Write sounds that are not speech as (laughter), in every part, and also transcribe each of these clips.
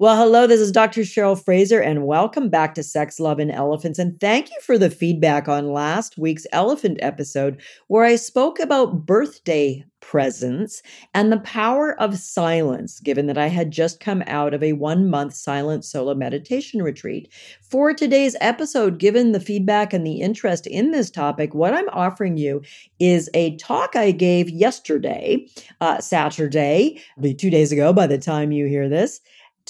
Well, hello, this is Dr. Cheryl Fraser, and welcome back to Sex, Love, and Elephants. And thank you for the feedback on last week's elephant episode, where I spoke about birthday presents and the power of silence, given that I had just come out of a one month silent solo meditation retreat. For today's episode, given the feedback and the interest in this topic, what I'm offering you is a talk I gave yesterday, uh, Saturday, two days ago by the time you hear this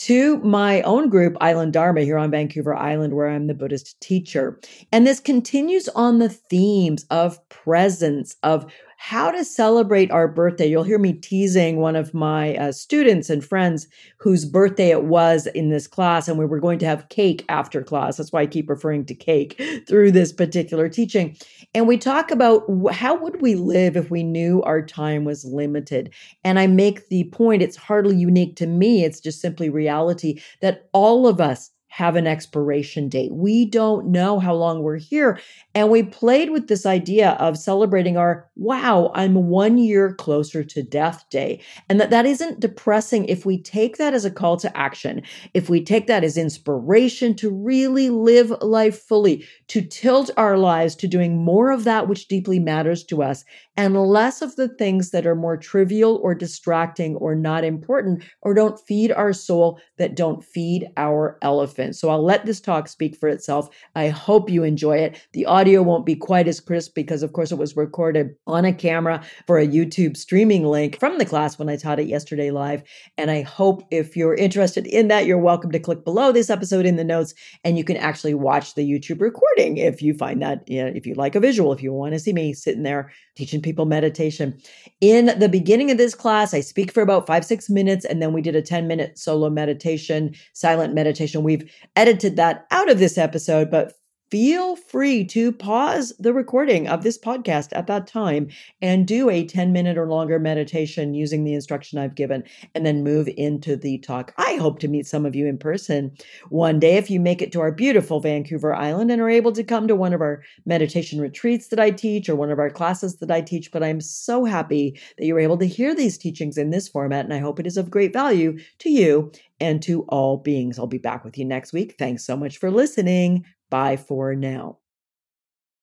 to my own group, Island Dharma, here on Vancouver Island, where I'm the Buddhist teacher. And this continues on the themes of presence, of how to celebrate our birthday. You'll hear me teasing one of my uh, students and friends whose birthday it was in this class, and we were going to have cake after class. That's why I keep referring to cake (laughs) through this particular teaching. And we talk about how would we live if we knew our time was limited. And I make the point, it's hardly unique to me, it's just simply reality that all of us have an expiration date. We don't know how long we're here. And we played with this idea of celebrating our, wow, I'm one year closer to death day. And that that isn't depressing if we take that as a call to action, if we take that as inspiration to really live life fully, to tilt our lives to doing more of that which deeply matters to us and less of the things that are more trivial or distracting or not important or don't feed our soul that don't feed our elephant. So I'll let this talk speak for itself. I hope you enjoy it. The audio won't be quite as crisp because, of course, it was recorded on a camera for a YouTube streaming link from the class when I taught it yesterday live. And I hope if you're interested in that, you're welcome to click below this episode in the notes and you can actually watch the YouTube recording if you find that, you know, if you like a visual, if you want to see me sitting there teaching people meditation. In the beginning of this class, I speak for about five, six minutes, and then we did a 10 minute solo meditation, silent meditation. We've edited that out of this episode, but feel free to pause the recording of this podcast at that time and do a 10 minute or longer meditation using the instruction I've given and then move into the talk. I hope to meet some of you in person one day if you make it to our beautiful Vancouver Island and are able to come to one of our meditation retreats that I teach or one of our classes that I teach. But I'm so happy that you're able to hear these teachings in this format, and I hope it is of great value to you and to all beings. I'll be back with you next week. Thanks so much for listening. Bye for now.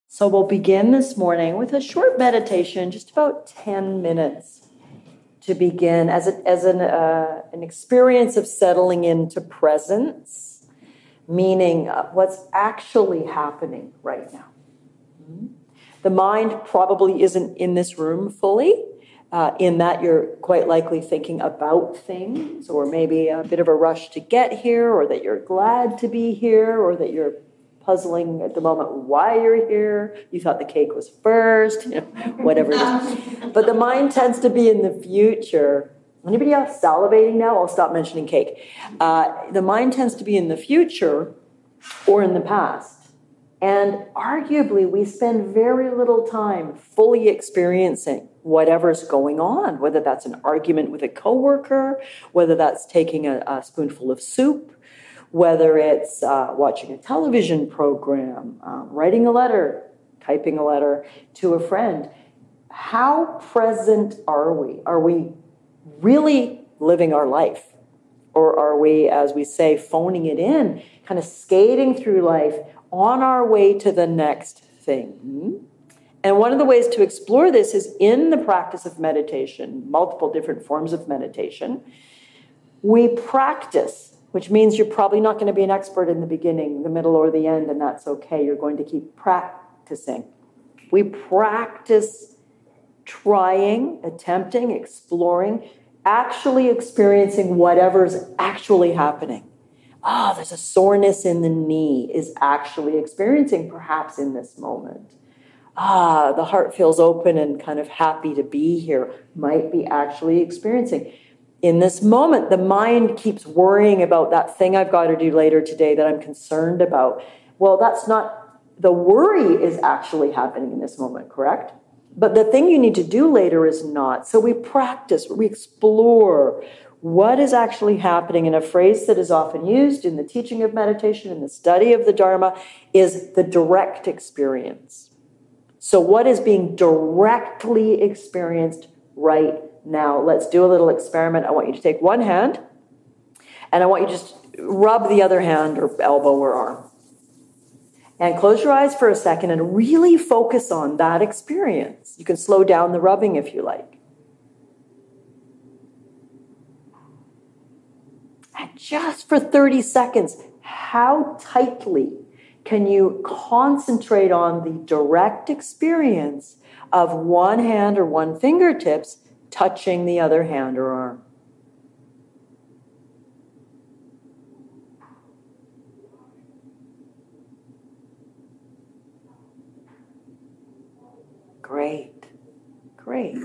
So we'll begin this morning with a short meditation, just about 10 minutes to begin as, a, as an, uh, an experience of settling into presence, meaning uh, what's actually happening right now. Mm-hmm. The mind probably isn't in this room fully. Uh, in that you're quite likely thinking about things, or maybe a bit of a rush to get here, or that you're glad to be here, or that you're puzzling at the moment why you're here. You thought the cake was first, you know, whatever it is. (laughs) But the mind tends to be in the future. Anybody else salivating now? I'll stop mentioning cake. Uh, the mind tends to be in the future or in the past. And arguably, we spend very little time fully experiencing whatever's going on, whether that's an argument with a coworker, whether that's taking a, a spoonful of soup, whether it's uh, watching a television program, um, writing a letter, typing a letter to a friend. How present are we? Are we really living our life? Or are we, as we say, phoning it in, kind of skating through life on our way to the next thing? And one of the ways to explore this is in the practice of meditation, multiple different forms of meditation. We practice which means you're probably not going to be an expert in the beginning, the middle, or the end, and that's okay. You're going to keep practicing. We practice trying, attempting, exploring, actually experiencing whatever's actually happening. Ah, oh, there's a soreness in the knee, is actually experiencing perhaps in this moment. Ah, the heart feels open and kind of happy to be here, might be actually experiencing in this moment, the mind keeps worrying about that thing I've got to do later today that I'm concerned about. Well, that's not the worry is actually happening in this moment, correct? But the thing you need to do later is not. So we practice, we explore what is actually happening. And a phrase that is often used in the teaching of meditation, in the study of the Dharma, is the direct experience. So, what is being directly experienced right now, let's do a little experiment. I want you to take one hand And I want you to just rub the other hand or elbow or arm. And close your eyes for a second and really focus on that experience. You can slow down the rubbing if you like. And just for 30 seconds, how tightly can you concentrate on the direct experience of one hand or one fingertips touching the other hand or arm? Great. Great.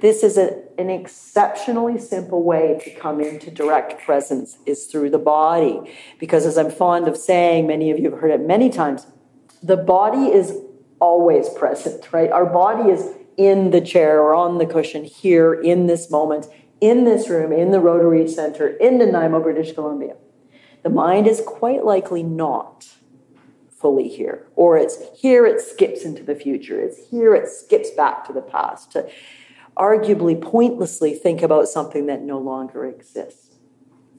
This is a, an exceptionally simple way to come into direct presence is through the body. Because as I'm fond of saying, many of you have heard it many times, the body is always present, right? Our body is in the chair or on the cushion here in this moment, in this room, in the Rotary Center, in Nanaimo, British Columbia. The mind is quite likely not fully here. Or it's here, it skips into the future. It's here, it skips back to the past to arguably pointlessly think about something that no longer exists.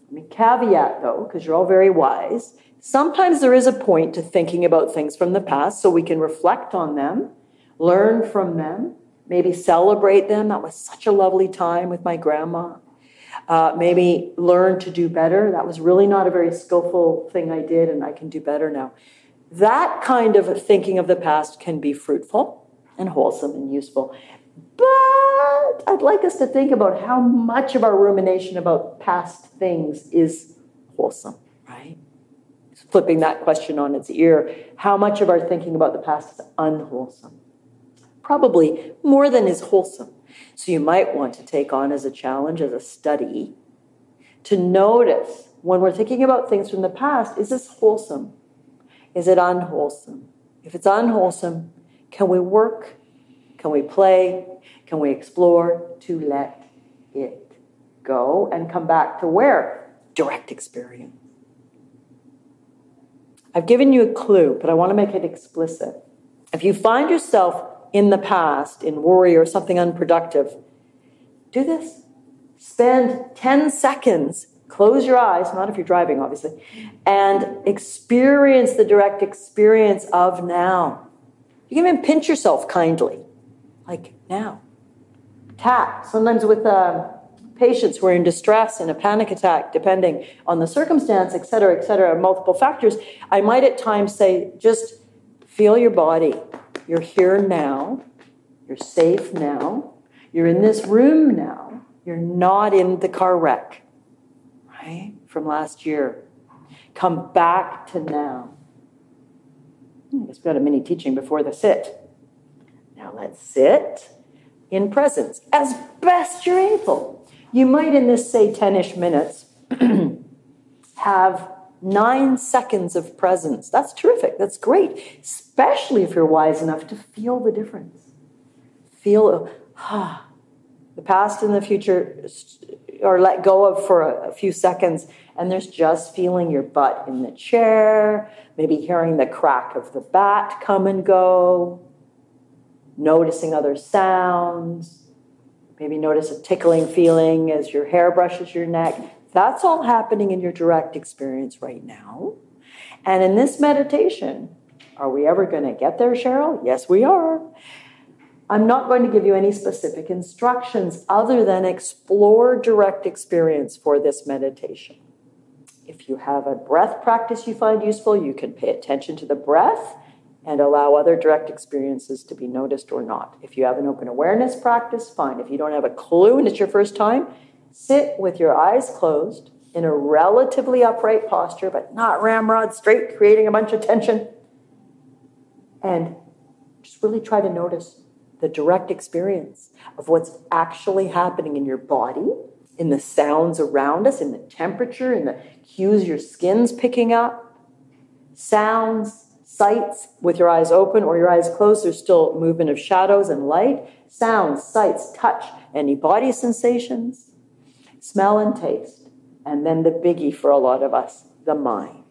I mean, caveat though, because you're all very wise, sometimes there is a point to thinking about things from the past so we can reflect on them, learn from them, maybe celebrate them. That was such a lovely time with my grandma. Uh, maybe learn to do better. That was really not a very skillful thing I did, and I can do better now. That kind of thinking of the past can be fruitful and wholesome and useful. But I'd like us to think about how much of our rumination about past things is wholesome, right? Flipping that question on its ear, how much of our thinking about the past is unwholesome? Probably more than is wholesome. So you might want to take on as a challenge, as a study, to notice when we're thinking about things from the past, is this wholesome? Is it unwholesome? If it's unwholesome, can we work? Can we play? Can we explore to let it go and come back to where? Direct experience. I've given you a clue, but I want to make it explicit. If you find yourself in the past in worry or something unproductive, do this. Spend 10 seconds Close your eyes, not if you're driving, obviously, and experience the direct experience of now. You can even pinch yourself kindly, like now. Tap, sometimes with uh, patients who are in distress in a panic attack, depending on the circumstance, et cetera, et cetera, multiple factors. I might at times say, just feel your body. You're here now. You're safe now. You're in this room now. You're not in the car wreck right? From last year. Come back to now. I guess we got a mini teaching before the sit. Now let's sit in presence as best you're able. You might, in this, say, 10 ish minutes, (clears throat) have nine seconds of presence. That's terrific. That's great, especially if you're wise enough to feel the difference. Feel, ah, the past and the future or let go of for a, a, few seconds and there's just feeling your butt in the chair maybe hearing the crack of the bat come and go noticing other sounds maybe notice a tickling feeling as your hair brushes your neck that's all happening in your direct experience right now and in this meditation are we ever going to get there cheryl yes we are I'm not going to give you any specific instructions other than explore direct experience for this meditation. If you have a breath practice you find useful, you can pay attention to the breath and allow other direct experiences to be noticed or not. If you have an open awareness practice, fine. If you don't have a clue and it's your first time, sit with your eyes closed in a relatively upright posture, but not ramrod straight, creating a bunch of tension. And just really try to notice the direct experience of what's actually happening in your body, in the sounds around us, in the temperature, in the cues your skin's picking up, sounds, sights with your eyes open or your eyes closed. There's still movement of shadows and light, sounds, sights, touch, any body sensations, smell and taste. And then the biggie for a lot of us, the mind.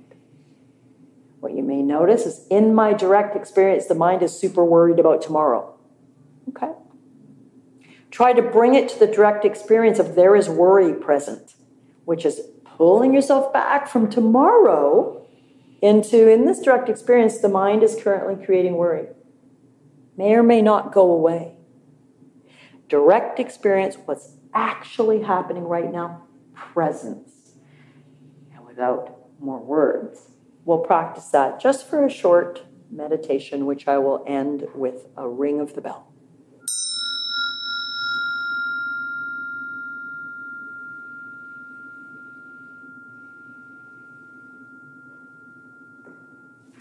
What you may notice is in my direct experience, the mind is super worried about tomorrow. Okay. Try to bring it to the direct experience of there is worry present, which is pulling yourself back from tomorrow into in this direct experience, the mind is currently creating worry. May or may not go away. Direct experience, what's actually happening right now, presence. And without more words, we'll practice that just for a short meditation, which I will end with a ring of the bell.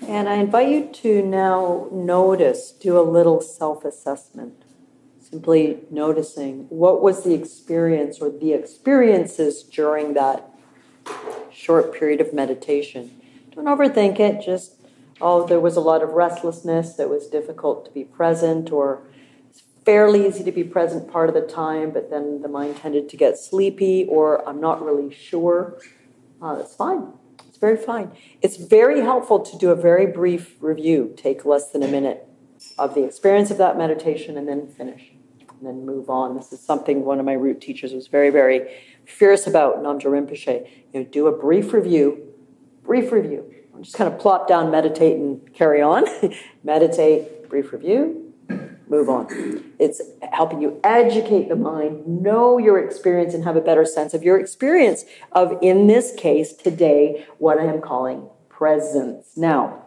And I invite you to now notice, do a little self assessment. Simply noticing what was the experience or the experiences during that short period of meditation. Don't overthink it, just, oh, there was a lot of restlessness, that was difficult to be present, or it's fairly easy to be present part of the time, but then the mind tended to get sleepy, or I'm not really sure. Uh, that's fine. It's very fine. It's very helpful to do a very brief review, take less than a minute, of the experience of that meditation and then finish and then move on. This is something one of my root teachers was very, very fierce about, Namgyal Rinpoche. You know, do a brief review, brief review. Just kind of plop down, meditate, and carry on. (laughs) meditate, brief review, move on. It's helping you educate the mind, know your experience, and have a better sense of your experience of, in this case, today, what I am calling presence. Now,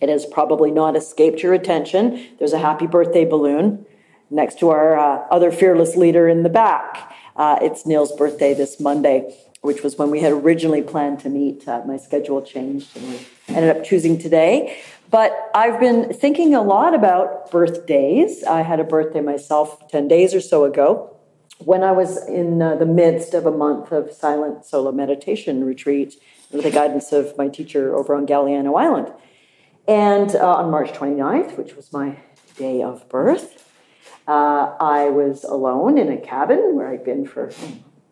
it has probably not escaped your attention. There's a happy birthday balloon next to our uh, other fearless leader in the back. Uh, it's Neil's birthday this Monday, which was when we had originally planned to meet. Uh, my schedule changed and we ended up choosing today. But I've been thinking a lot about birthdays. I had a birthday myself 10 days or so ago when I was in uh, the midst of a month of silent solo meditation retreat with the guidance of my teacher over on Galiano Island. And uh, on March 29th, which was my day of birth, uh, I was alone in a cabin where I'd been for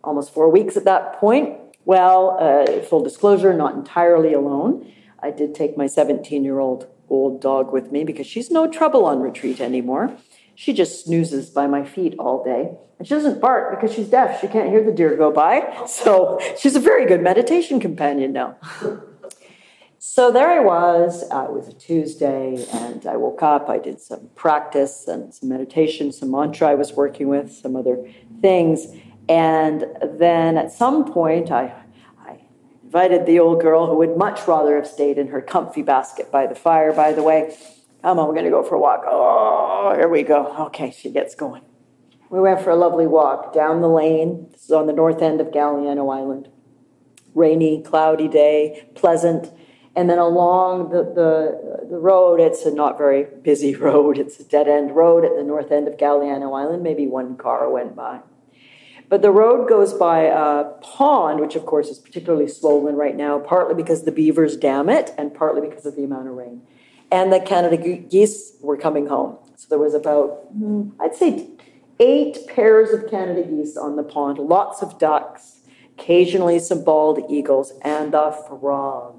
almost four weeks at that point. Well, uh, full disclosure, not entirely alone. I did take my 17 year old old dog with me because she's no trouble on retreat anymore. She just snoozes by my feet all day. And she doesn't bark because she's deaf. She can't hear the deer go by. So she's a very good meditation companion now. (laughs) So there I was. Uh, it was a Tuesday, and I woke up. I did some practice and some meditation, some mantra I was working with, some other things. And then at some point, I invited the old girl who would much rather have stayed in her comfy basket by the fire, by the way. Come on, we're going to go for a walk. Oh, here we go. Okay, she gets going. We went for a lovely walk down the lane. This is on the north end of Galiano Island. Rainy, cloudy day, pleasant. And then along the, the, the road, it's a not very busy (laughs) road. It's a dead end road at the north end of Galiano Island. Maybe one car went by. But the road goes by a pond, which of course is particularly swollen right now, partly because the beavers dam it and partly because of the amount of rain. And the Canada geese were coming home. So there was about, hmm, I'd say, eight pairs of Canada geese on the pond, lots of ducks, occasionally some bald eagles, and the frogs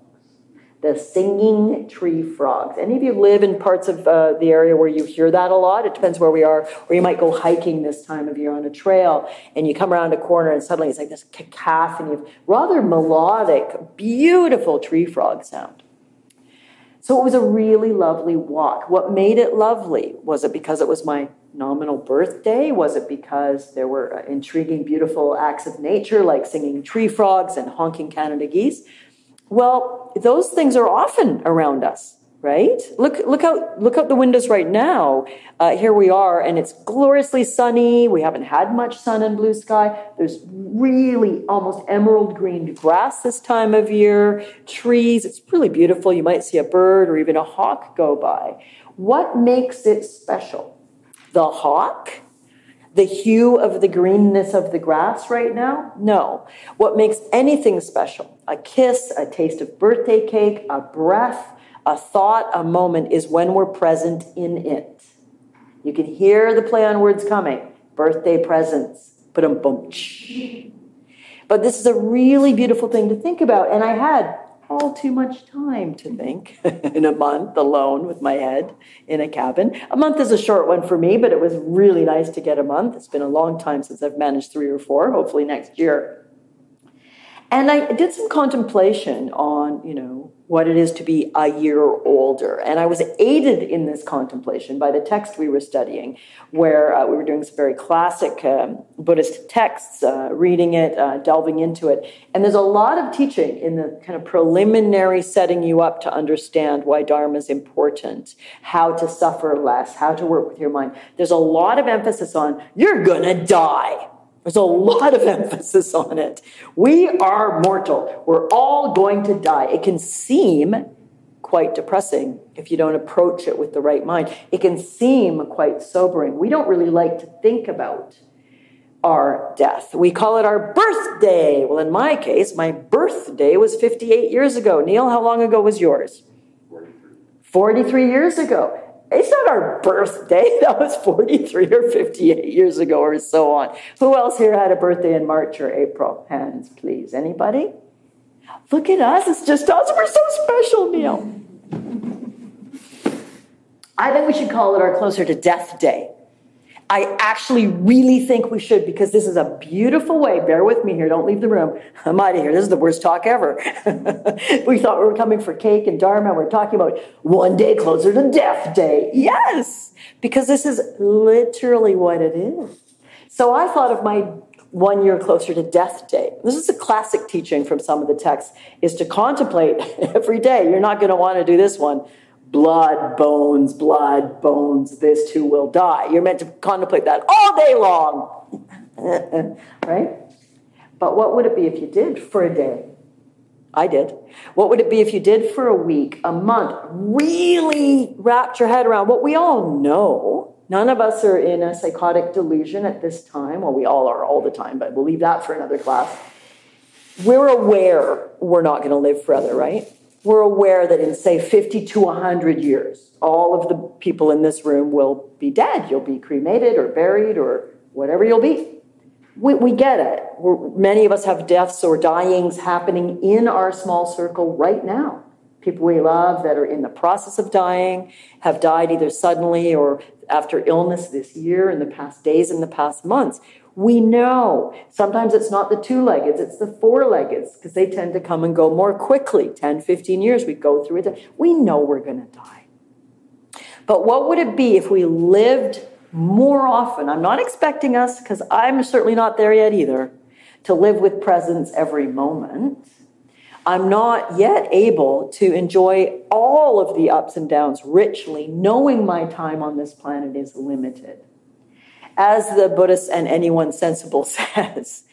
the singing tree frogs. Any of you live in parts of uh, the area where you hear that a lot? It depends where we are. Or you might go hiking this time of year on a trail and you come around a corner and suddenly it's like this cacophony of rather melodic, beautiful tree frog sound. So it was a really lovely walk. What made it lovely? Was it because it was my nominal birthday? Was it because there were uh, intriguing, beautiful acts of nature like singing tree frogs and honking Canada geese? Well, those things are often around us, right? Look, look out, look out the windows right now. Uh, here we are, and it's gloriously sunny. We haven't had much sun and blue sky. There's really almost emerald green grass this time of year, trees. It's really beautiful. You might see a bird or even a hawk go by. What makes it special? The hawk? The hue of the greenness of the grass right now? No. What makes anything special, a kiss, a taste of birthday cake, a breath, a thought, a moment, is when we're present in it. You can hear the play on words coming birthday presents. But this is a really beautiful thing to think about. And I had all too much time to think (laughs) in a month alone with my head in a cabin. A month is a short one for me, but it was really nice to get a month. It's been a long time since I've managed three or four, hopefully next year. And I did some contemplation on, you know, what it is to be a year older. And I was aided in this contemplation by the text we were studying, where uh, we were doing some very classic um, Buddhist texts, uh, reading it, uh, delving into it. And there's a lot of teaching in the kind of preliminary setting you up to understand why Dharma is important, how to suffer less, how to work with your mind. There's a lot of emphasis on, you're gonna die. There's a lot of (laughs) emphasis on it. We are mortal. We're all going to die. It can seem quite depressing if you don't approach it with the right mind. It can seem quite sobering. We don't really like to think about our death. We call it our birthday. Well, in my case, my birthday was 58 years ago. Neil, how long ago was yours? 43. 43 years ago it's not our birthday. (laughs) That was 43 or 58 years ago, or so on. Who else here had a birthday in March or April? Hands, please. Anybody? Look at us. It's just us. We're so special, Neil. I think we should call it our closer to death day. I actually really think we should because this is a beautiful way. Bear with me here. Don't leave the room. I'm out of here. This is the worst talk ever. (laughs) we thought we were coming for cake and Dharma. We're talking about one day closer to death day. Yes, because this is literally what it is. So I thought of my one year closer to death day. This is a classic teaching from some of the texts is to contemplate (laughs) every day. You're not going to want to do this one blood, bones, blood, bones, this too will die. You're meant to contemplate that all day long. (laughs) right? But what would it be if you did for a day? I did. What would it be if you did for a week, a month? Really wrapped your head around what we all know. None of us are in a psychotic delusion at this time. Well, we all are all the time, but we'll leave that for another class. We're aware we're not going to live forever, right? We're aware that in, say, 50 to 100 years, all of the people in this room will be dead. You'll be cremated or buried or whatever you'll be. We, we get it. We're, many of us have deaths or dyings happening in our small circle right now. People we love that are in the process of dying have died either suddenly or after illness this year, in the past days, in the past months. We know sometimes it's not the two leggeds, it's the four leggeds because they tend to come and go more quickly 10, 15 years. We go through it. We know we're going to die. But what would it be if we lived more often? I'm not expecting us, because I'm certainly not there yet either, to live with presence every moment. I'm not yet able to enjoy all of the ups and downs richly, knowing my time on this planet is limited as the Buddhist and anyone sensible (laughs) says,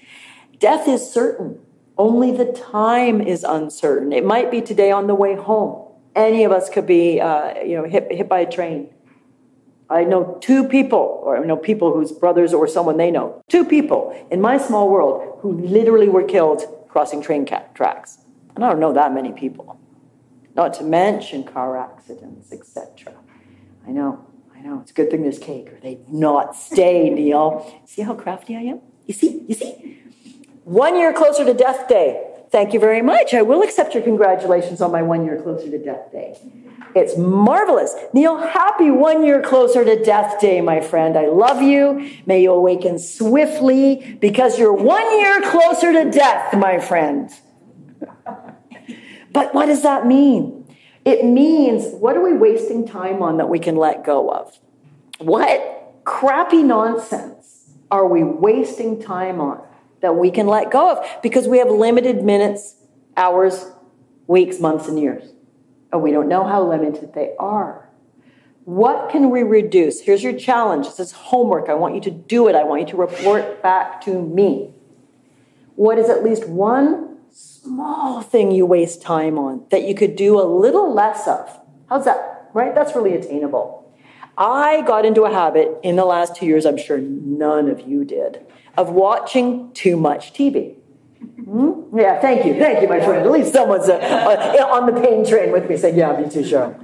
death is certain. Only the time is uncertain. It might be today on the way home. Any of us could be, uh, you know, hit, hit by a train. I know two people, or I know people whose brothers or someone they know, two people in my small world who literally were killed crossing train tracks. And I don't know that many people. Not to mention car accidents, etc. I know know, it's a good thing there's cake, or they'd not stay, Neil. See how crafty I am? You see? You see? One year closer to death day. Thank you very much. I will accept your congratulations on my one year closer to death day. It's marvelous. Neil, happy one year closer to death day, my friend. I love you. May you awaken swiftly because you're one year closer to death, my friend. (laughs) but what does that mean? It means what are we wasting time on that we can let go of? What crappy nonsense are we wasting time on that we can let go of because we have limited minutes, hours, weeks, months, and years? And we don't know how limited they are. What can we reduce? Here's your challenge. This is homework. I want you to do it. I want you to report back to me. What is at least one small thing you waste time on that you could do a little less of. How's that? Right? That's really attainable. I got into a habit in the last two years, I'm sure none of you did, of watching too much TV. Hmm? Yeah, thank you. Thank you, my friend. At least someone's uh, on the pain train with me saying, yeah, me too, Cheryl.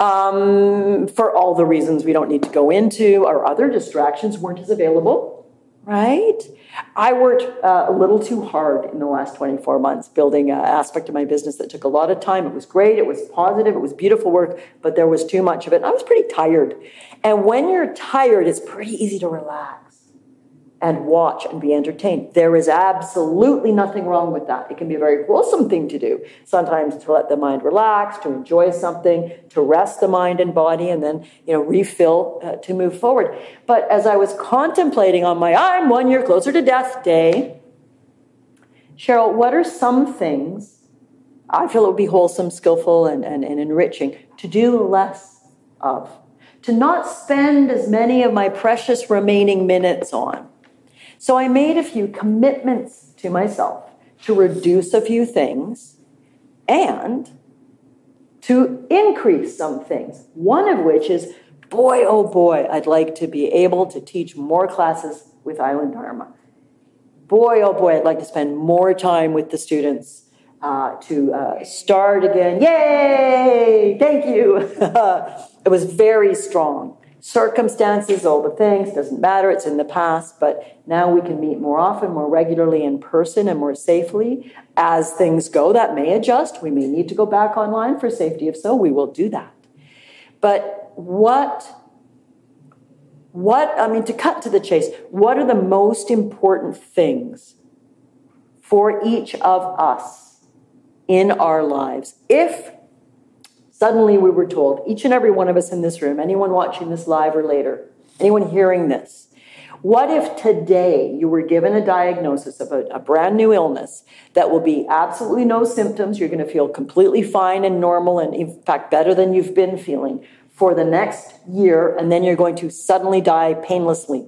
Um, for all the reasons we don't need to go into, our other distractions weren't as available right? I worked uh, a little too hard in the last 24 months building an aspect of my business that took a lot of time. It was great, it was positive, it was beautiful work, but there was too much of it. I was pretty tired. And when you're tired, it's pretty easy to relax. And watch and be entertained. There is absolutely nothing wrong with that. It can be a very wholesome thing to do. Sometimes to let the mind relax, to enjoy something, to rest the mind and body, and then you know refill uh, to move forward. But as I was contemplating on my I'm one year closer to death day, Cheryl, what are some things I feel it would be wholesome, skillful, and, and, and enriching to do less of? To not spend as many of my precious remaining minutes on so I made a few commitments to myself to reduce a few things and to increase some things. One of which is, boy, oh boy, I'd like to be able to teach more classes with Island Dharma. Boy, oh boy, I'd like to spend more time with the students uh, to uh, start again. Yay! Thank you. (laughs) it was very strong circumstances, all the things, doesn't matter, it's in the past, but now we can meet more often, more regularly in person, and more safely. As things go, that may adjust. We may need to go back online for safety. If so, we will do that. But what what I mean to cut to the chase, what are the most important things for each of us in our lives? If Suddenly we were told, each and every one of us in this room, anyone watching this live or later, anyone hearing this, what if today you were given a diagnosis of a, a, brand new illness that will be absolutely no symptoms? You're going to feel completely fine and normal, and in fact, better than you've been feeling for the next year, and then you're going to suddenly die painlessly.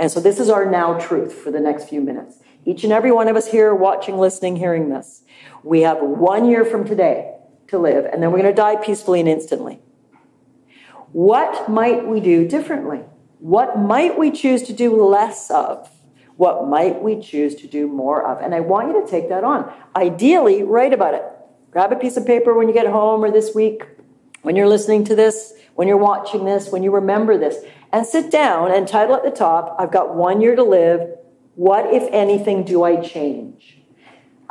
And so, this is our now truth for the next few minutes. Each and every one of us here, watching, listening, hearing this, we have one year from today to live, and then we're going to die peacefully and instantly. What might we do differently? What might we choose to do less of? What might we choose to do more of? And I want you to take that on. Ideally, write about it. Grab a piece of paper when you get home or this week, when you're listening to this, when you're watching this, when you remember this, and sit down and title at the top I've got one year to live. What, if anything, do I change?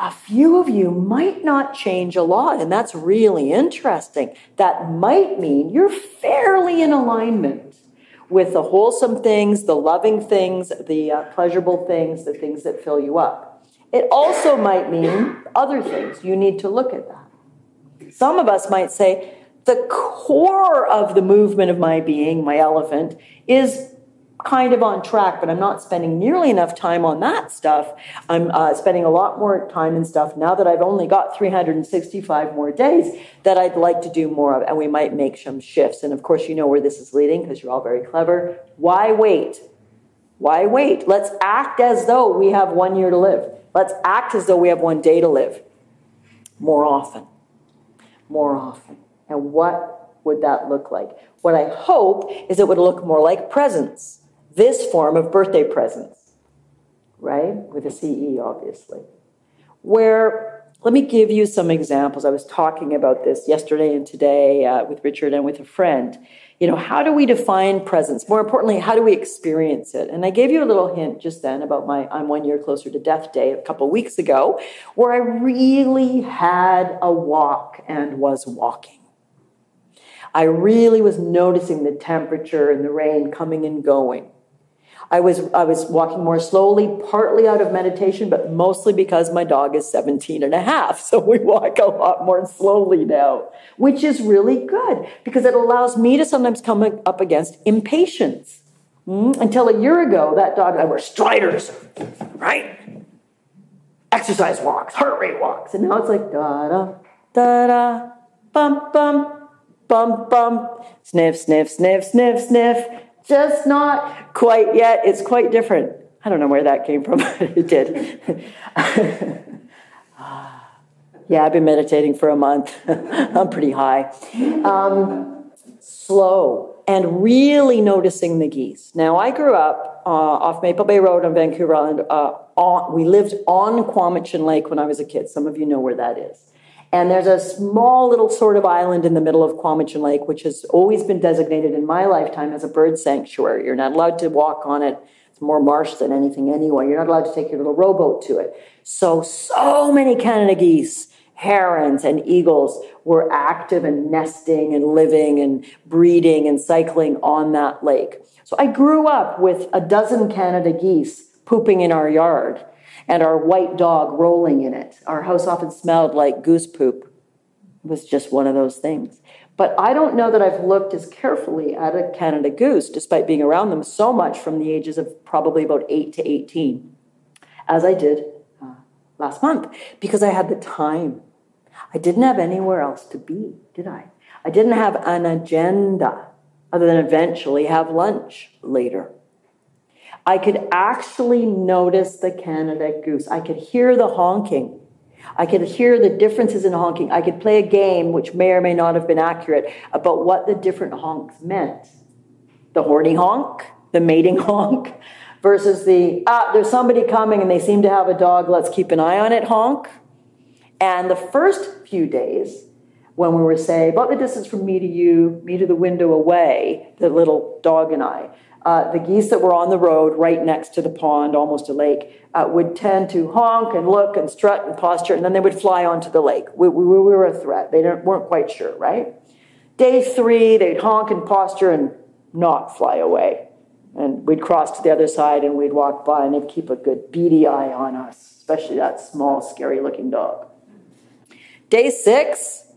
A few of you might not change a lot, and that's really interesting. That might mean you're fairly in alignment with the wholesome things, the loving things, the uh, pleasurable things, the things that fill you up. It also might mean other things. You need to look at that. Some of us might say, the core of the movement of my being, my elephant, is kind of on track, but I'm not spending nearly enough time on that stuff. I'm uh, spending a lot more time and stuff now that I've only got 365 more days that I'd like to do more of, and we might make some shifts. And of course, you know where this is leading because you're all very clever. Why wait? Why wait? Let's act as though we have one year to live. Let's act as though we have one day to live. More often. More often. And what would that look like? What I hope is it would look more like presence this form of birthday presents, right? With a CE, obviously. Where, let me give you some examples. I was talking about this yesterday and today uh, with Richard and with a friend. You know, how do we define presence? More importantly, how do we experience it? And I gave you a little hint just then about my I'm one year closer to death day a couple weeks ago, where I really had a walk and was walking. I really was noticing the temperature and the rain coming and going. I was I was walking more slowly, partly out of meditation, but mostly because my dog is 17 and a half. (laughs) So we walk a lot more slowly now, which is really good because it allows me to sometimes come up against impatience. Mm? Until a year ago, that dog and I were striders, right? Exercise walks, heart rate walks. And now it's like da da da da bum bum bum bum sniff sniff sniff sniff sniff just not quite yet. It's quite different. I don't know where that came from, (laughs) but it did. (laughs) yeah, I've been meditating for a month. (laughs) I'm pretty high. Um, slow and really noticing the geese. Now, I grew up uh, off Maple Bay Road on Vancouver Island. Uh, on, we lived on Quamichan Lake when I was a kid. Some of you know where that is. And there's a small little sort of island in the middle of Quamichan Lake, which has always been designated in my lifetime as a bird sanctuary. You're not allowed to walk on it. It's more marsh than anything anyway. You're not allowed to take your little rowboat to it. So, so many Canada geese herons and eagles were active and nesting and living and breeding and cycling on that lake. So I grew up with a dozen Canada geese pooping in our yard and our white dog rolling in it. Our house often smelled like goose poop. It was just one of those things. But I don't know that I've looked as carefully at a Canada goose, despite being around them so much from the ages of probably about 8 to 18, as I did uh, last month, because I had the time. I didn't have anywhere else to be, did I? I didn't have an agenda other than eventually have lunch later. I could actually notice the Canada goose. I could hear the honking. I could hear the differences in honking. I could play a game, which may or may not have been accurate, about what the different honks meant. The horny honk, the mating (laughs) honk, versus the, ah, there's somebody coming and they seem to have a dog, let's keep an eye on it honk. And the first few days, when we were saying about the distance from me to you, me to the window away, the little dog and I, uh, the geese that were on the road right next to the pond, almost a lake, uh, would tend to honk and look and strut and posture, and then they would fly onto the lake. We, we, we were a threat. They weren't quite sure, right? Day three, they'd honk and posture and not fly away. And we'd cross to the other side and we'd walk by, and they'd keep a good beady eye on us, especially that small, scary looking dog. Day six,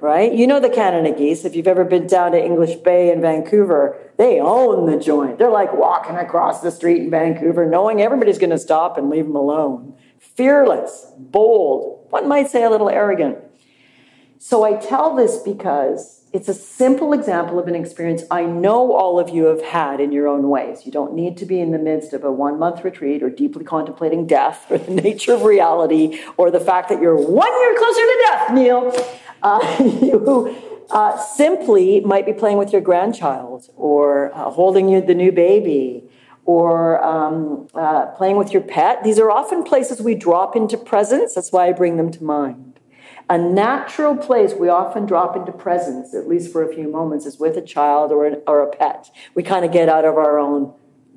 right? You know the Canada geese. If you've ever been down to English Bay in Vancouver, they own the joint. They're like walking across the street in Vancouver, knowing everybody's going to stop and leave them alone. Fearless, bold, one might say a little arrogant. So I tell this because it's a simple example of an experience I know all of you have had in your own ways. You don't need to be in the midst of a one month retreat or deeply contemplating death or the (laughs) nature of reality or the fact that you're one year closer to death, Neil. Uh, (laughs) you uh, simply might be playing with your grandchild or uh, holding the new baby or um, uh, playing with your pet. These are often places we drop into presence. That's why I bring them to mind. A natural place we often drop into presence, at least for a few moments, is with a child or, an, or a pet. We kind of get out of our own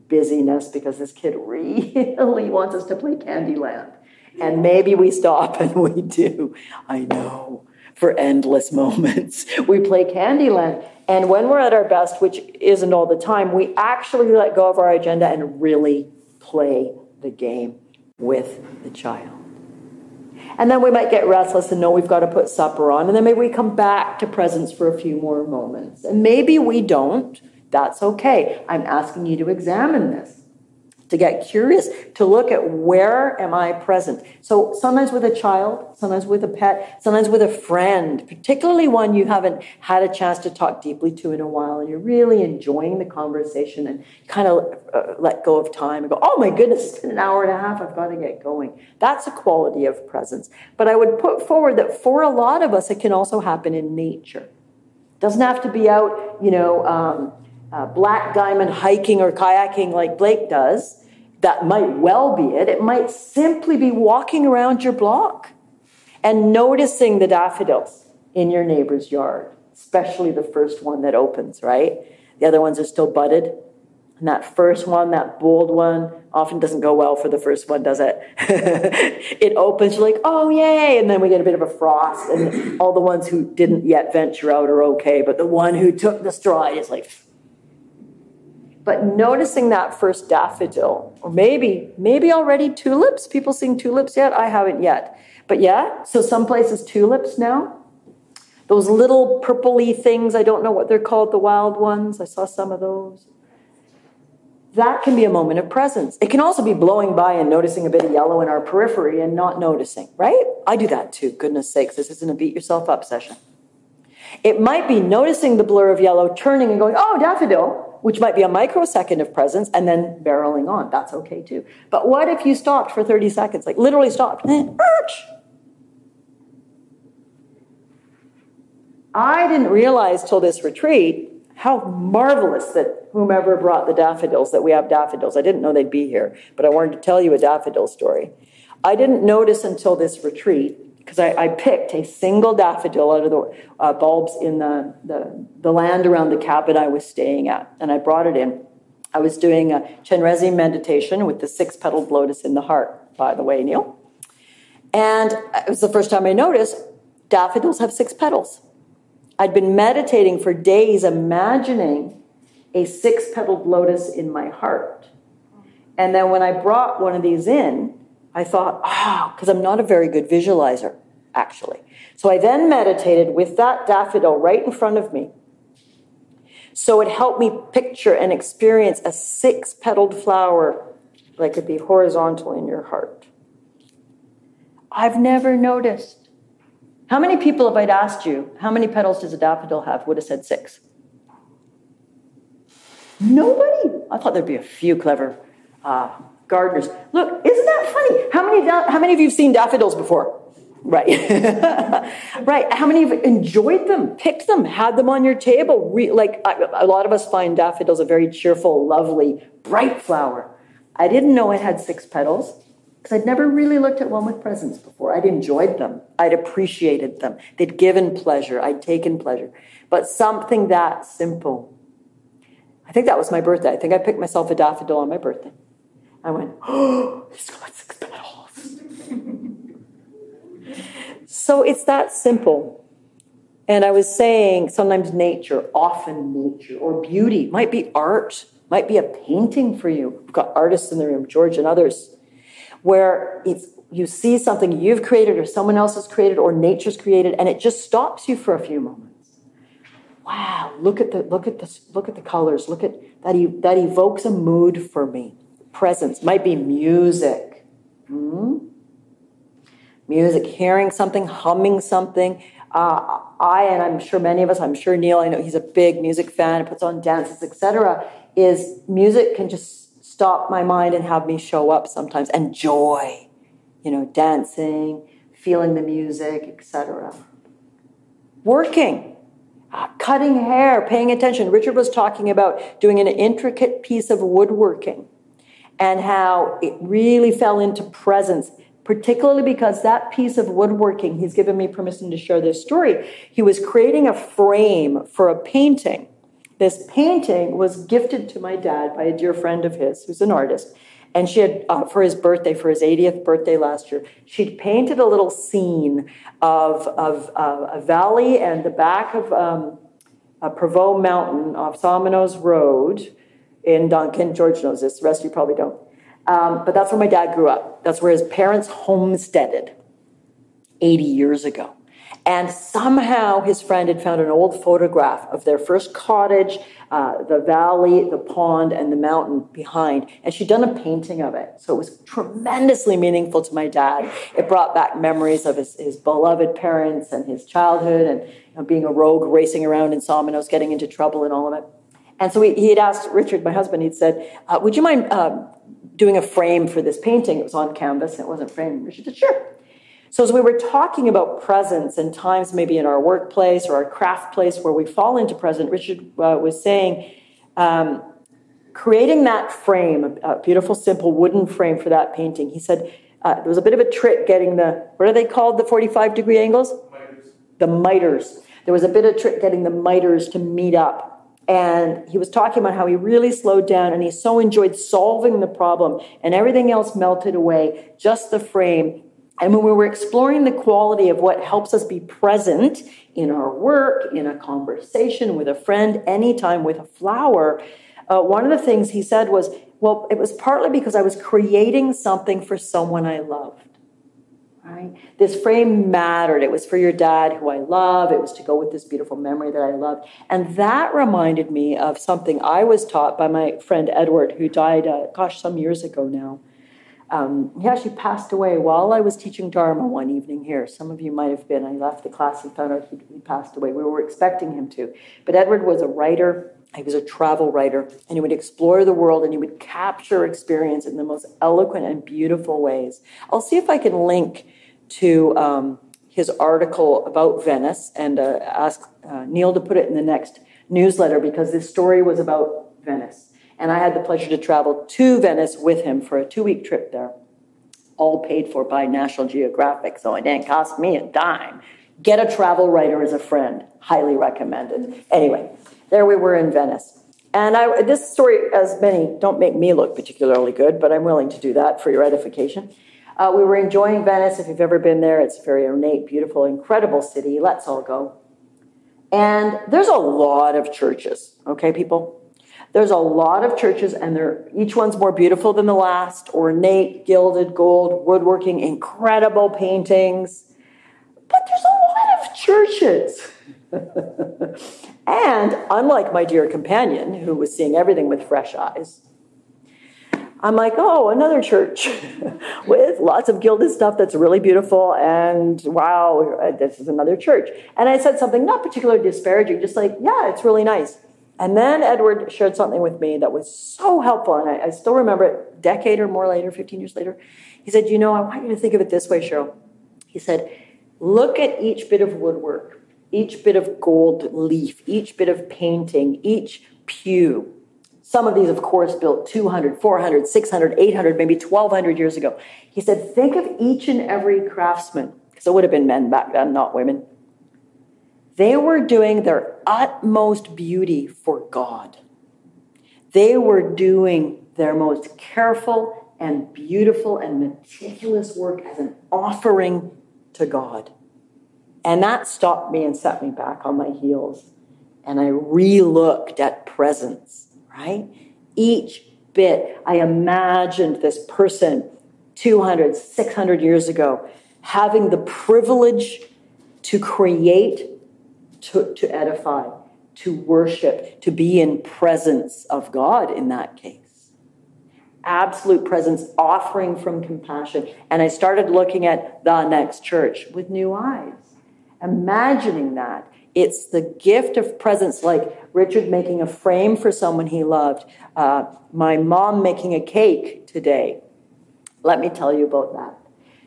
busyness because this kid really (laughs) wants us to play Candyland. And maybe we stop (laughs) and we do. I know for endless (laughs) moments. We play Candyland. And when we're at our best, which isn't all the time, we actually let go of our agenda and really play the game with the child. And then we might get restless and know we've got to put supper on. And then maybe we come back to presence for a few more moments. And maybe we don't. That's okay. I'm asking you to examine this to get curious, to look at where am I present. So sometimes with a child, sometimes with a pet, sometimes with a friend, particularly one you haven't had a chance to talk deeply to in a while, and you're really enjoying the conversation and kind of uh, let go of time and go, oh my goodness, it's been an hour and a half, I've got to get going. That's a quality of presence. But I would put forward that for a lot of us, it can also happen in nature. Doesn't have to be out, you know, um, uh, black diamond hiking or kayaking like Blake does that might well be it. It might simply be walking around your block and noticing the daffodils in your neighbor's yard, especially the first one that opens, right? The other ones are still budded. And that first one, that bold one, often doesn't go well for the first one, does it? (laughs) it opens, you're like, oh, yay. And then we get a bit of a frost. And all the ones who didn't yet venture out are okay. But the one who took the stride is like, but noticing that first daffodil, or maybe, maybe already tulips. People seeing tulips yet? I haven't yet. But yeah, so some places tulips now. Those little purpley things, I don't know what they're called, the wild ones. I saw some of those. That can be a moment of presence. It can also be blowing by and noticing a bit of yellow in our periphery and not noticing, right? I do that too, goodness sakes. This isn't a beat yourself up session. It might be noticing the blur of yellow, turning and going, oh, daffodil, which might be a microsecond of presence, and then barreling on. That's okay too. But what if you stopped for 30 seconds, like literally stopped? Eh, I didn't realize till this retreat how marvelous that whomever brought the daffodils, that we have daffodils. I didn't know they'd be here, but I wanted to tell you a daffodil story. I didn't notice until this retreat because I, I, picked a single daffodil out of the uh, bulbs in the, the, the, land around the cabin I was staying at, and I brought it in. I was doing a Chenrezig meditation with the six petaled lotus in the heart, by the way, Neil. And it was the first time I noticed daffodils have six petals. I'd been meditating for days, imagining a six petaled lotus in my heart. And then when I brought one of these in, I thought, oh, because I'm not a very good visualizer, actually. So I then meditated with that daffodil right in front of me. So it helped me picture and experience a six petaled flower that could be horizontal in your heart. I've never noticed. How many people, if I'd asked you, how many petals does a daffodil have, would have said six? Nobody. I thought there'd be a few clever uh, gardeners. Look, isn't that funny? How many, da- how many of you have seen daffodils before? Right. (laughs) right. How many of you enjoyed them, picked them, had them on your table? Re- like a lot of us find daffodils a very cheerful, lovely, bright flower. I didn't know it had six petals because I'd never really looked at one with presence before. I'd enjoyed them, I'd appreciated them, they'd given pleasure, I'd taken pleasure. But something that simple. I think that was my birthday. I think I picked myself a daffodil on my birthday. I went, oh, it's got six petals. (laughs) so it's that simple. And I was saying sometimes nature, often nature, or beauty, might be art, might be a painting for you. We've got artists in the room, George and others where it's you see something you've created or someone else has created or nature's created and it just stops you for a few moments wow look at the look at the look at the colors look at that that evokes a mood for me presence might be music hmm? Music hearing something humming something. Uh, i and i'm sure many of us i'm sure neil i know he's a big music fan puts on dances etc is music can just stop my mind and have me show up sometimes. And joy you know dancing feeling the music etc working. Uh, cutting hair paying attention. Richard was talking about doing an intricate piece of woodworking and how it really fell into presence particularly because that piece of woodworking he's given me permission to share this story he was creating a frame for a painting this painting was gifted to my dad by a dear friend of his who's an artist. And she had, uh, for his birthday, for his 80th birthday last year, she'd painted a little scene of, of uh, a valley and the back of um, a Prevost Mountain off Somenos Road in Duncan. George knows this, the rest of you probably don't. Um, but that's where my dad grew up. That's where his parents homesteaded 80 years ago. And somehow his friend had found an old photograph of their first cottage, uh, the valley, the pond, and the mountain behind. And she'd done a painting of it. So it was tremendously meaningful to my dad. It brought back memories of his, his beloved parents and his childhood and you know, being a rogue, racing around in Somenos, getting into trouble and all of it. And so he, he had asked Richard, my husband, he'd said, uh, Would you mind uh, doing a frame for this painting? It was on canvas and it wasn't framed. Richard said, Sure. So, as we were talking about presence and times maybe in our workplace or our craft place where we fall into present, Richard uh, was saying, um, creating that frame, a, beautiful, simple wooden frame for that painting, he said uh, there was a bit of a trick getting the, what are they called, the 45 degree angles? Miters. The miters. There was a bit of trick getting the miters to meet up. And he was talking about how he really slowed down and he so enjoyed solving the problem and everything else melted away, just the frame and when we were exploring the quality of what helps us be present in our work, in a conversation with a friend, anytime with a flower, uh, one of the things he said was, well, it was partly because I was creating something for someone I loved. Right? This frame mattered. It was for your dad, who I love. It was to go with this beautiful memory that I loved. And that reminded me of something I was taught by my friend Edward, who died, uh, gosh, some years ago now. Um, he actually passed away while I was teaching Dharma one evening here. Some of you might have been. I left the class and found out he, he passed away. We were expecting him to. But Edward was a writer, he was a travel writer, and he would explore the world and he would capture experience in the most eloquent and beautiful ways. I'll see if I can link to um, his article about Venice and uh, ask uh, Neil to put it in the next newsletter because this story was about Venice. And I had the pleasure to travel to Venice with him for a two week trip there, all paid for by National Geographic. So it didn't cost me a dime. Get a travel writer as a friend. Highly recommended. Anyway, there we were in Venice. And I, this story, as many, don't make me look particularly good, but I'm willing to do that for your edification. Uh, we were enjoying Venice. If you've ever been there, it's a very ornate, beautiful, incredible city. Let's all go. And there's a lot of churches, okay, people? There's a lot of churches, and they're each one's more beautiful than the last, ornate, gilded, gold, woodworking, incredible paintings. But there's a lot of churches. (laughs) and unlike my dear companion, who was seeing everything with fresh eyes, I'm like, oh, another church (laughs) with lots of gilded stuff that's really beautiful. And wow, this is another church. And I said something not particularly disparaging, just like, yeah, it's really nice. And then Edward shared something with me that was so helpful. And I, I still remember it a decade or more later, 15 years later. He said, You know, I want you to think of it this way, Cheryl. He said, Look at each bit of woodwork, each bit of gold leaf, each bit of painting, each pew some of these, of course, built 200, 400, 600, 800, maybe 1200 years ago. He said, think of each and every craftsman, because it would have been men back then, not women. They were doing their utmost beauty for God. They were doing their most careful and beautiful and meticulous work as an offering to God. And that stopped me and set me back on my heels. And I re looked at presence right? Each bit, I imagined this person 200, 600 years ago having the privilege to create, to, to edify, to worship, to be in presence of God in that case. Absolute presence, offering from compassion. And I started looking at the next church with new eyes, imagining that it's the gift of presence, like Richard making a frame for someone he loved, uh, my mom making a cake today. Let me tell you about that.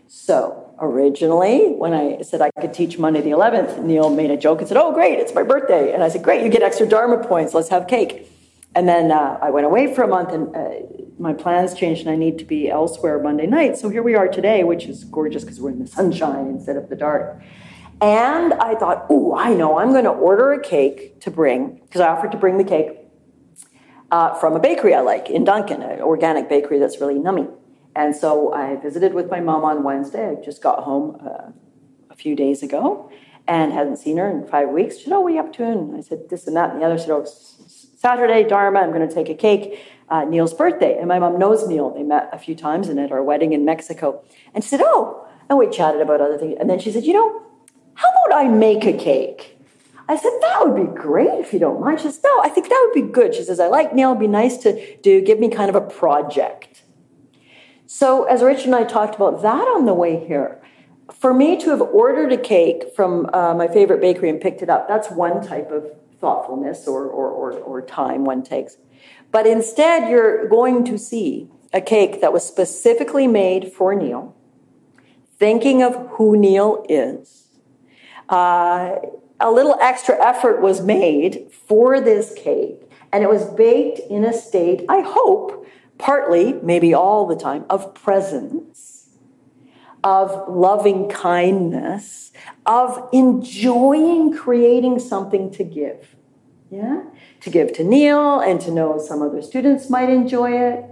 So, originally, when I said I could teach Monday the 11th, Neil made a joke and said, Oh, great, it's my birthday. And I said, Great, you get extra Dharma points, let's have cake. And then uh, I went away for a month and uh, my plans changed and I need to be elsewhere Monday night. So here we are today, which is gorgeous because we're in the sunshine instead of the dark. And I thought, oh, I know, I'm going to order a cake to bring, because I offered to bring the cake uh, from a bakery I like in Duncan, an organic bakery that's really nummy. And so I visited with my mom on Wednesday. I just got home uh, a few days ago and hadn't seen her in five weeks. She said, Oh, what are you up to? And I said, This and that. And the other said, Oh, Saturday, Dharma, I'm going to take a cake. Uh, Neil's birthday. And my mom knows Neil. They met a few times and at our wedding in Mexico. And she said, Oh, and we chatted about other things. And then she said, You know, how about I make a cake? I said, that would be great if you don't mind. She says, no, I think that would be good. She says, I like Neil. It'd be nice to do, give me kind of a project. So as Rich and I talked about that on the way here, for me to have ordered a cake from uh, my favorite bakery and picked it up, that's one type of thoughtfulness or, or, or, or time one takes. But instead, you're going to see a cake that was specifically made for Neil, thinking of who Neil is, uh, a little extra effort was made for this cake, and it was baked in a state, I hope, partly, maybe all the time, of presence, of loving kindness, of enjoying creating something to give. Yeah? To give to Neil and to know some other students might enjoy it.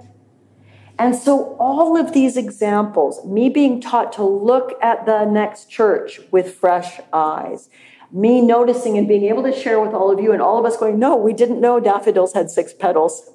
And so, all of these examples, me being taught to look at the next church with fresh eyes, me noticing and being able to share with all of you, and all of us going, No, we didn't know daffodils had six petals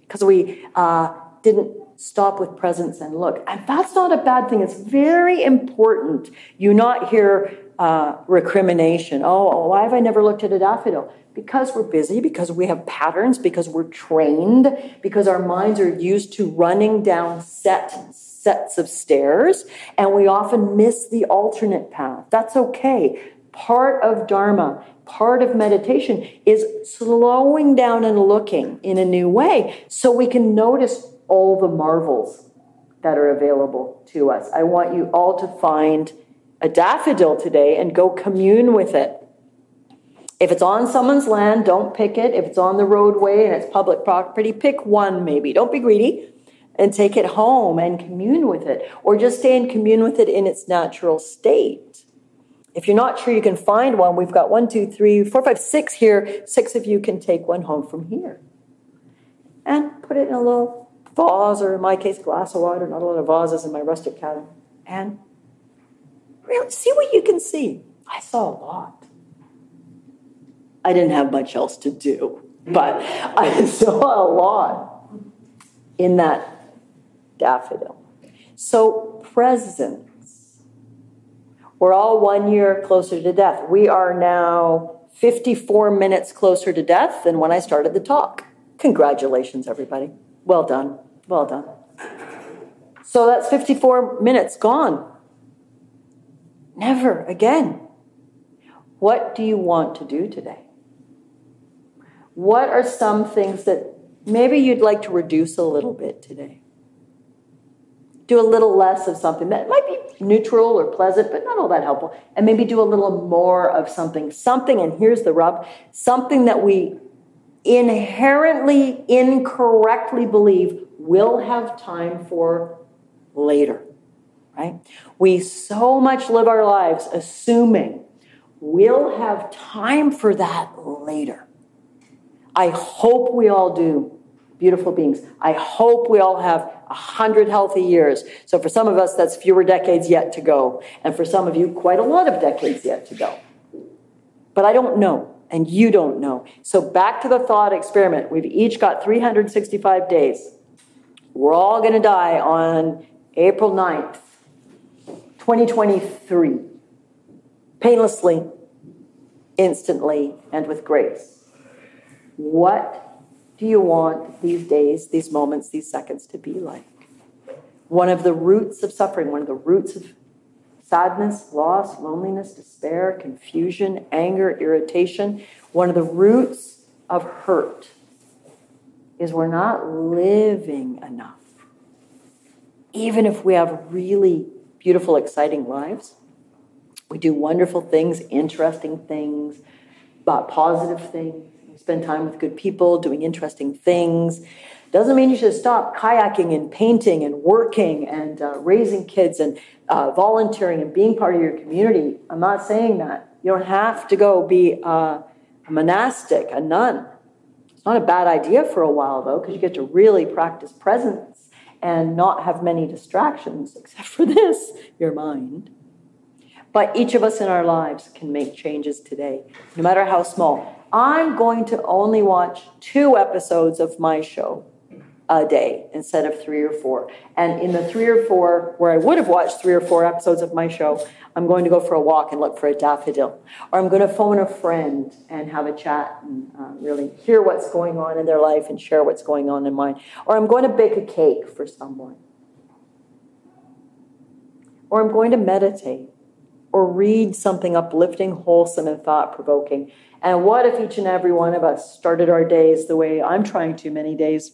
because we uh, didn't stop with presence and look. And that's not a bad thing. It's very important you not hear uh, recrimination. Oh, why have I never looked at a daffodil? Because we're busy, because we have patterns, because we're trained, because our minds are used to running down set sets of stairs, and we often miss the alternate path. That's okay. Part of Dharma, part of meditation is slowing down and looking in a new way so we can notice all the marvels that are available to us. I want you all to find a daffodil today and go commune with it if it's on someone's land, don't pick it. If it's on the roadway and it's public property, pick one maybe. Don't be greedy and take it home and commune with it, or just stay and commune with it in its natural state. If you're not sure you can find one, we've got one, two, three, four, five, six here. Six of you can take one home from here and put it in a little vase, or in my case, glass of water. Not a lot of vases in my rustic cabin. and see what you can see. I saw a lot. I didn't have much else to do, but I (laughs) saw a lot in that daffodil. So, presence. We're all one year closer to death. We are now 54 minutes closer to death than when I started the talk. Congratulations, everybody. Well done. Well done. So that's 54 minutes gone. Never again. What do you want to do today? What are some things that maybe you'd like to reduce a little bit today? Do a little less of something that might be neutral or pleasant, but not all that helpful. And maybe do a little more of something. Something, and here's the rub something that we inherently incorrectly believe we'll have time for later, right? We so much live our lives assuming we'll have time for that later. I hope we all do, beautiful beings. I hope we all have a hundred healthy years. So for some of us, that's fewer decades yet to go. And for some of you, quite a lot of decades yet to go. But I don't know, and you don't know. So back to the thought experiment. We've each got 365 days. We're all going to die on April 9th, 2023. Painlessly, instantly, and with grace. What do you want these days, these moments, these seconds to be like? One of the roots of suffering, one of the roots of sadness, loss, loneliness, despair, confusion, anger, irritation, one of the roots of hurt is we're not living enough. Even if we have really beautiful, exciting lives, we do wonderful things, interesting things, uh, positive things. Spend time with good people, doing interesting things. Doesn't mean you should stop kayaking and painting and working and uh, raising kids and uh, volunteering and being part of your community. I'm not saying that. You don't have to go be a monastic, a nun. It's not a bad idea for a while, though, because you get to really practice presence and not have many distractions, (laughs) except for this, your mind. But each of us in our lives can make changes today, no matter how small. I'm going to only watch two episodes of my show a day instead of three or four. And in the three or four, where I would have watched three or four episodes of my show, I'm going to go for a walk and look for a daffodil. Or I'm going to phone a friend and have a chat and uh, really hear what's going on in their life and share what's going on in mine. Or I'm going to bake a cake for someone. Or I'm going to meditate or read something uplifting, wholesome, and thought provoking. And what if each and every one of us started our days the way I'm trying to many days?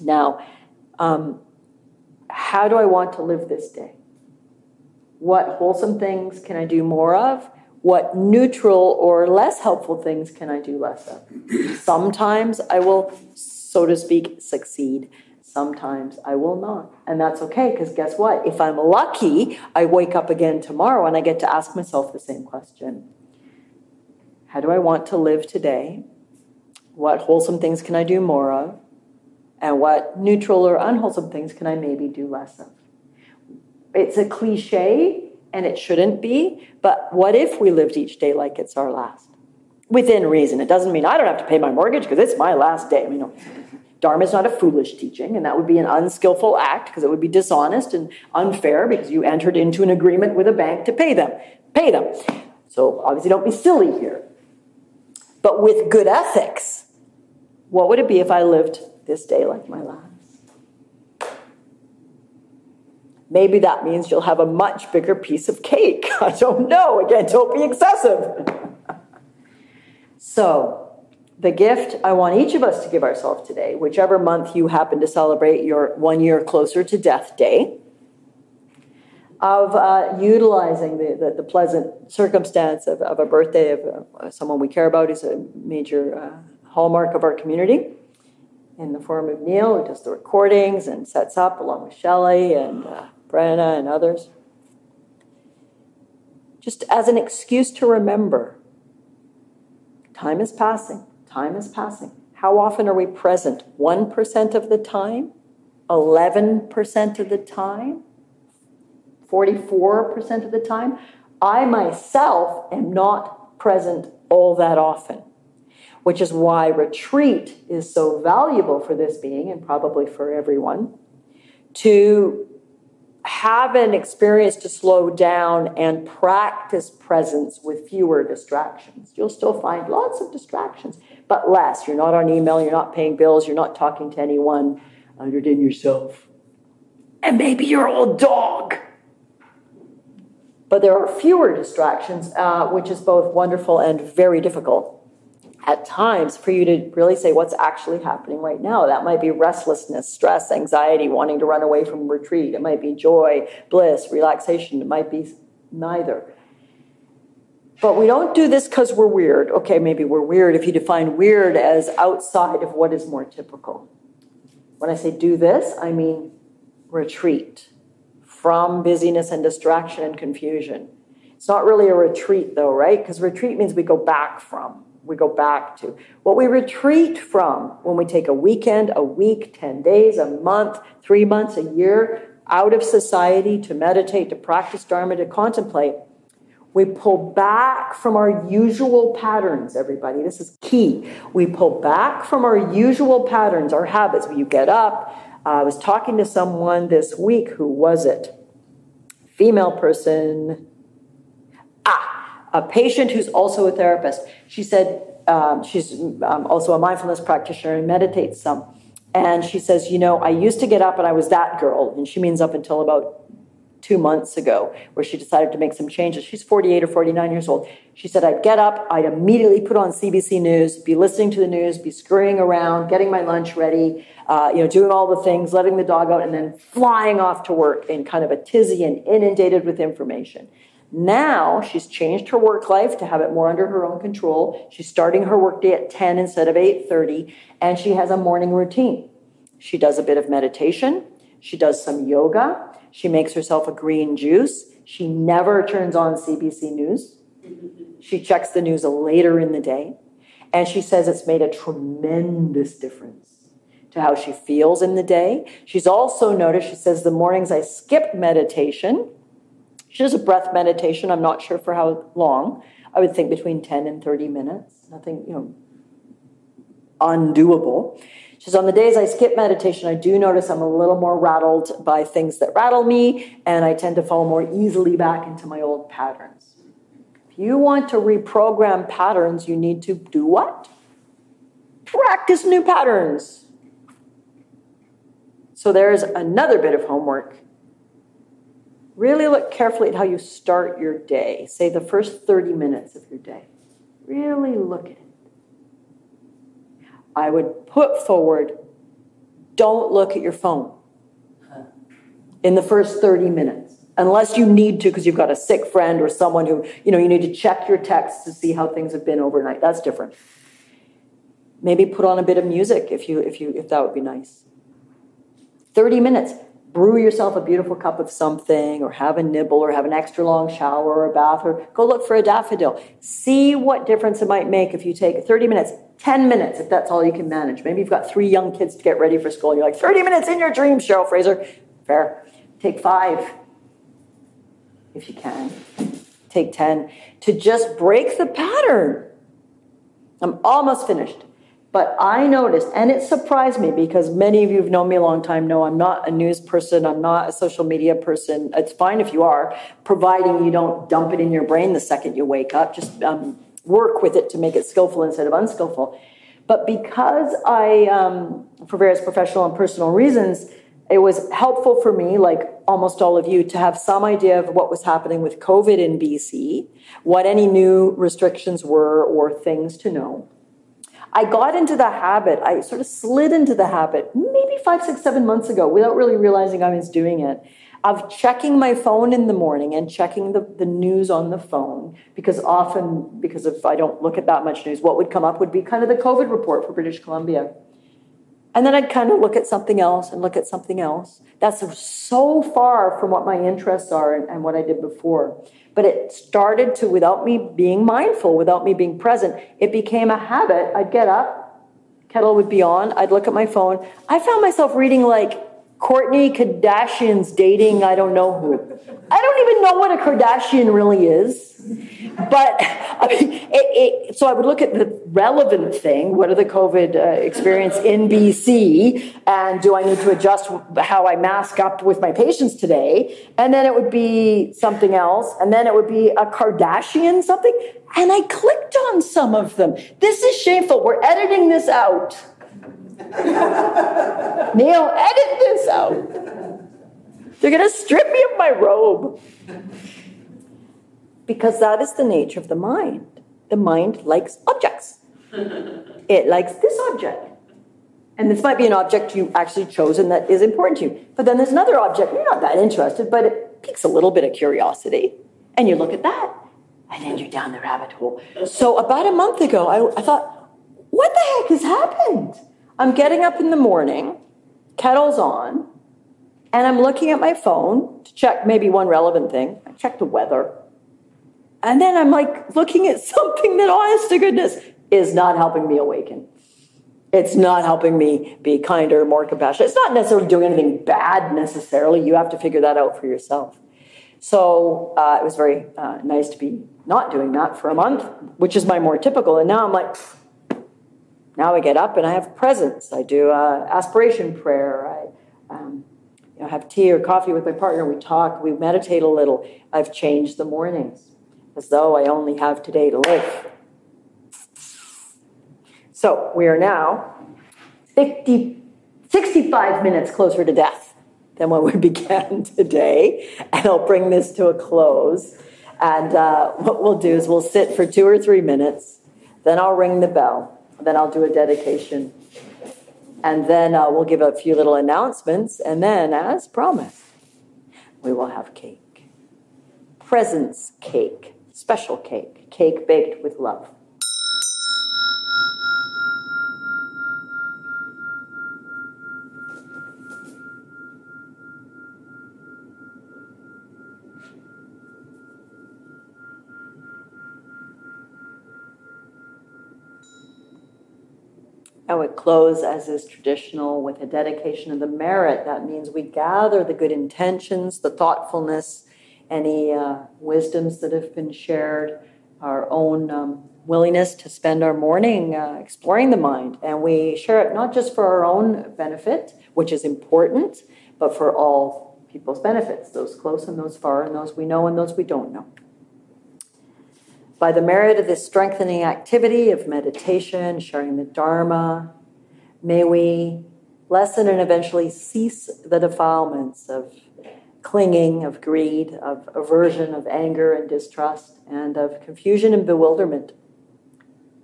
Now, um, how do I want to live this day? What wholesome things can I do more of? What neutral or less helpful things can I do less of? Sometimes I will, so to speak, succeed. Sometimes I will not. And that's okay, because guess what? If I'm lucky, I wake up again tomorrow and I get to ask myself the same question How do I want to live today? What wholesome things can I do more of? and what neutral or unwholesome things can I maybe do less of? It's a cliche and it shouldn't be, but what if we lived each day like it's our last? Within reason. It doesn't mean I don't have to pay my mortgage because it's my last day. I mean, no. Dharma is not a foolish teaching, and that would be an unskillful act because it would be dishonest and unfair because you entered into an agreement with a bank to pay them. Pay them. So obviously, don't be silly here. But with good ethics, what would it be if I lived this day like my last. Maybe that means you'll have a much bigger piece of cake. (laughs) I don't know. Again, don't be excessive. (laughs) so, the gift I want each of us to give ourselves today, whichever month you happen to celebrate your one year closer to death day, of uh, utilizing the, the, the, pleasant circumstance of, of a birthday of uh, someone we care about is a major uh, hallmark of our community in the form of Neil, who does the recordings and sets up along with Shelley and uh, Brenna and others. Just as an excuse to remember time is passing, time is passing. How often are we present? 1% of the time? 11% of the time? 44% of the time. I myself am not present all that often, which is why retreat is so valuable for this being and probably for everyone to have an experience to slow down and practice presence with fewer distractions. You'll still find lots of distractions, but less. You're not on email, you're not paying bills, you're not talking to anyone other than yourself. And maybe your old dog. But there are fewer distractions, uh, which is both wonderful and very difficult at times for you to really say what's actually happening right now. That might be restlessness, stress, anxiety, wanting to run away from retreat. It might be joy, bliss, relaxation. It might be neither. But we don't do this because we're weird. Okay, maybe we're weird if you define weird as outside of what is more typical. When I say do this, I mean retreat from busyness and distraction and confusion. It's not really a retreat, though, right? Because retreat means we go back from we go back to. What we retreat from when we take a weekend, a week, 10 days, a month, three months, a year out of society to meditate, to practice Dharma, to contemplate, we pull back from our usual patterns, everybody. This is key. We pull back from our usual patterns, our habits. You get up. Uh, I was talking to someone this week. Who was it? Female person. Ah, a patient who's also a therapist. She said um, she's um, also a mindfulness practitioner and meditates some. And she says, You know, I used to get up and I was that girl. And she means up until about two months ago, where she decided to make some changes. She's 48 or 49 years old. She said, I'd get up, I'd immediately put on CBC News, be listening to the news, be scurrying around, getting my lunch ready, uh, you know, doing all the things, letting the dog out, and then flying off to work in kind of a tizzy and inundated with information. Now she's changed her work life to have it more under her own control. She's starting her workday at 10 instead of 8:30 and she has a morning routine. She does a bit of meditation, she does some yoga, she makes herself a green juice. She never turns on CBC News. She checks the news later in the day. And she says it's made a tremendous difference to how she feels in the day. She's also noticed, she says, the mornings I skip meditation, she does a breath meditation. I'm not sure for how long. I would think between 10 and 30 minutes. Nothing, you know, undoable. She says, on the days I skip meditation, I do notice I'm a little more rattled by things that rattle me, and I tend to fall more easily back into my old patterns. If you want to reprogram patterns, you need to do what? Practice new patterns. So there's another bit of homework Really look carefully at how you start your day, say the first 30 minutes of your day. Really look at it. I would put forward don't look at your phone in the first 30 minutes unless you need to because you've got a sick friend or someone who you know you need to check your texts to see how things have been overnight. That's different. Maybe put on a bit of music if you if you if that would be nice. 30 minutes. Brew yourself a beautiful cup of something or have a nibble or have an extra long shower or a bath or go look for a daffodil. See what difference it might make if you take 30 minutes, 10 minutes, if that's all you can manage. Maybe you've got three young kids to get ready for school. You're like, 30 minutes in your dreams, Cheryl Fraser. Fair. Take five if you can. Take 10 to just break the pattern. I'm almost finished. But I noticed, and it surprised me because many of you who've known me a long time know I'm not a news person, I'm not a social media person. It's fine if you are, providing you don't dump it in your brain the second you wake up. Just um, work with it to make it skillful instead of unskillful. But because I, um, for various professional and personal reasons, it was helpful for me, like almost all of you, to have some idea of what was happening with COVID in BC, what any new restrictions were, or things to know. I got into the habit, I sort of slid into the habit maybe five, six, seven months ago without really realizing I was doing it of checking my phone in the morning and checking the, the news on the phone because often because if i don't look at that much news what would come up would be kind of the covid report for british columbia and then i'd kind of look at something else and look at something else that's so far from what my interests are and, and what i did before but it started to, without me being mindful, without me being present, it became a habit. I'd get up, kettle would be on, I'd look at my phone. I found myself reading like Kourtney Kardashian's dating, I don't know who. I don't even know what a Kardashian really is. But I mean, it, it, so I would look at the relevant thing. What are the COVID uh, experience in BC? And do I need to adjust how I mask up with my patients today? And then it would be something else. And then it would be a Kardashian something. And I clicked on some of them. This is shameful. We're editing this out. (laughs) Neil, edit this out. They're going to strip me of my robe. Because that is the nature of the mind. The mind likes objects. (laughs) it likes this object. And this might be an object you actually chosen that is important to you. But then there's another object, you're not that interested, but it piques a little bit of curiosity. And you look at that, and then you're down the rabbit hole. So about a month ago, I, I thought, what the heck has happened? I'm getting up in the morning, kettle's on, and I'm looking at my phone to check maybe one relevant thing. I check the weather. And then I'm like looking at (laughs) something that, honest to goodness, is not helping me awaken. It's not helping me be kinder, more compassionate. It's not necessarily doing anything bad necessarily. You have to figure that out for yourself. So uh, it was very uh, nice to be not doing that for a month, which is my more typical. And now I'm like, now I get up and I have presence. I do uh, aspiration prayer. I um, you know, have tea or coffee with my partner. We talk. We meditate a little. I've changed the mornings as though I only have today to live. So we are now 50, 65 minutes closer to death than when we (laughs) began today. And I'll bring this to a close. And uh, what we'll do is we'll sit for two or three minutes, then I'll ring the bell, then I'll do a dedication. And then uh, we'll give a few little announcements. And then, as promised, we will have cake. Presence cake, special cake, cake baked with love. Close, as is traditional, with a dedication of the merit. That means we gather the good intentions, the thoughtfulness, any uh, wisdoms that have been shared, our own um, willingness to spend our morning uh, exploring the mind. And we share it not just for our own benefit, which is important, but for all people's benefits those close and those far, and those we know and those we don't know. By the merit of this strengthening activity of meditation, sharing the Dharma, may we lessen and eventually cease the defilements of clinging, of greed, of aversion, of anger and distrust, and of confusion and bewilderment.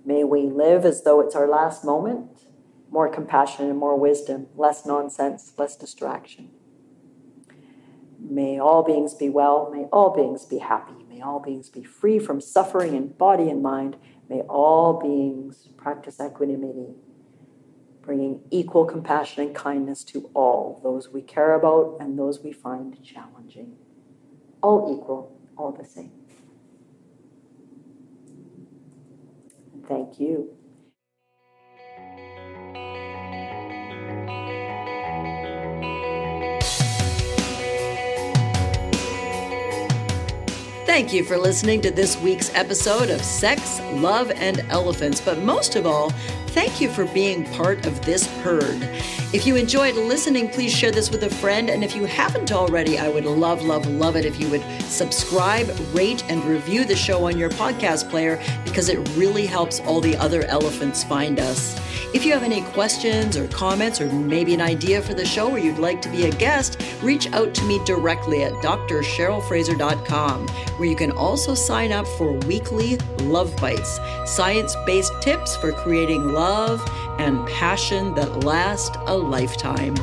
May we live as though it's our last moment, more compassion and more wisdom, less nonsense, less distraction. May all beings be well, may all beings be happy. May all beings be free from suffering in body and mind. May all beings practice equanimity, bringing equal compassion and kindness to all, those we care about and those we find challenging. All equal, all the same. Thank you. Thank you for listening to this week's episode of Sex, Love, and Elephants. But most of all, thank you for being part of this herd. If you enjoyed listening, please share this with a friend. And if you haven't already, I would love, love, love it if you would subscribe, rate, and review the show on your podcast player because it really helps all the other elephants find us. If you have any questions or comments or maybe an idea for the show or you'd like to be a guest, reach out to me directly at drcherylfraser.com, where you can also sign up for weekly Love Bites, science based tips for creating love and passion that last a lifetime.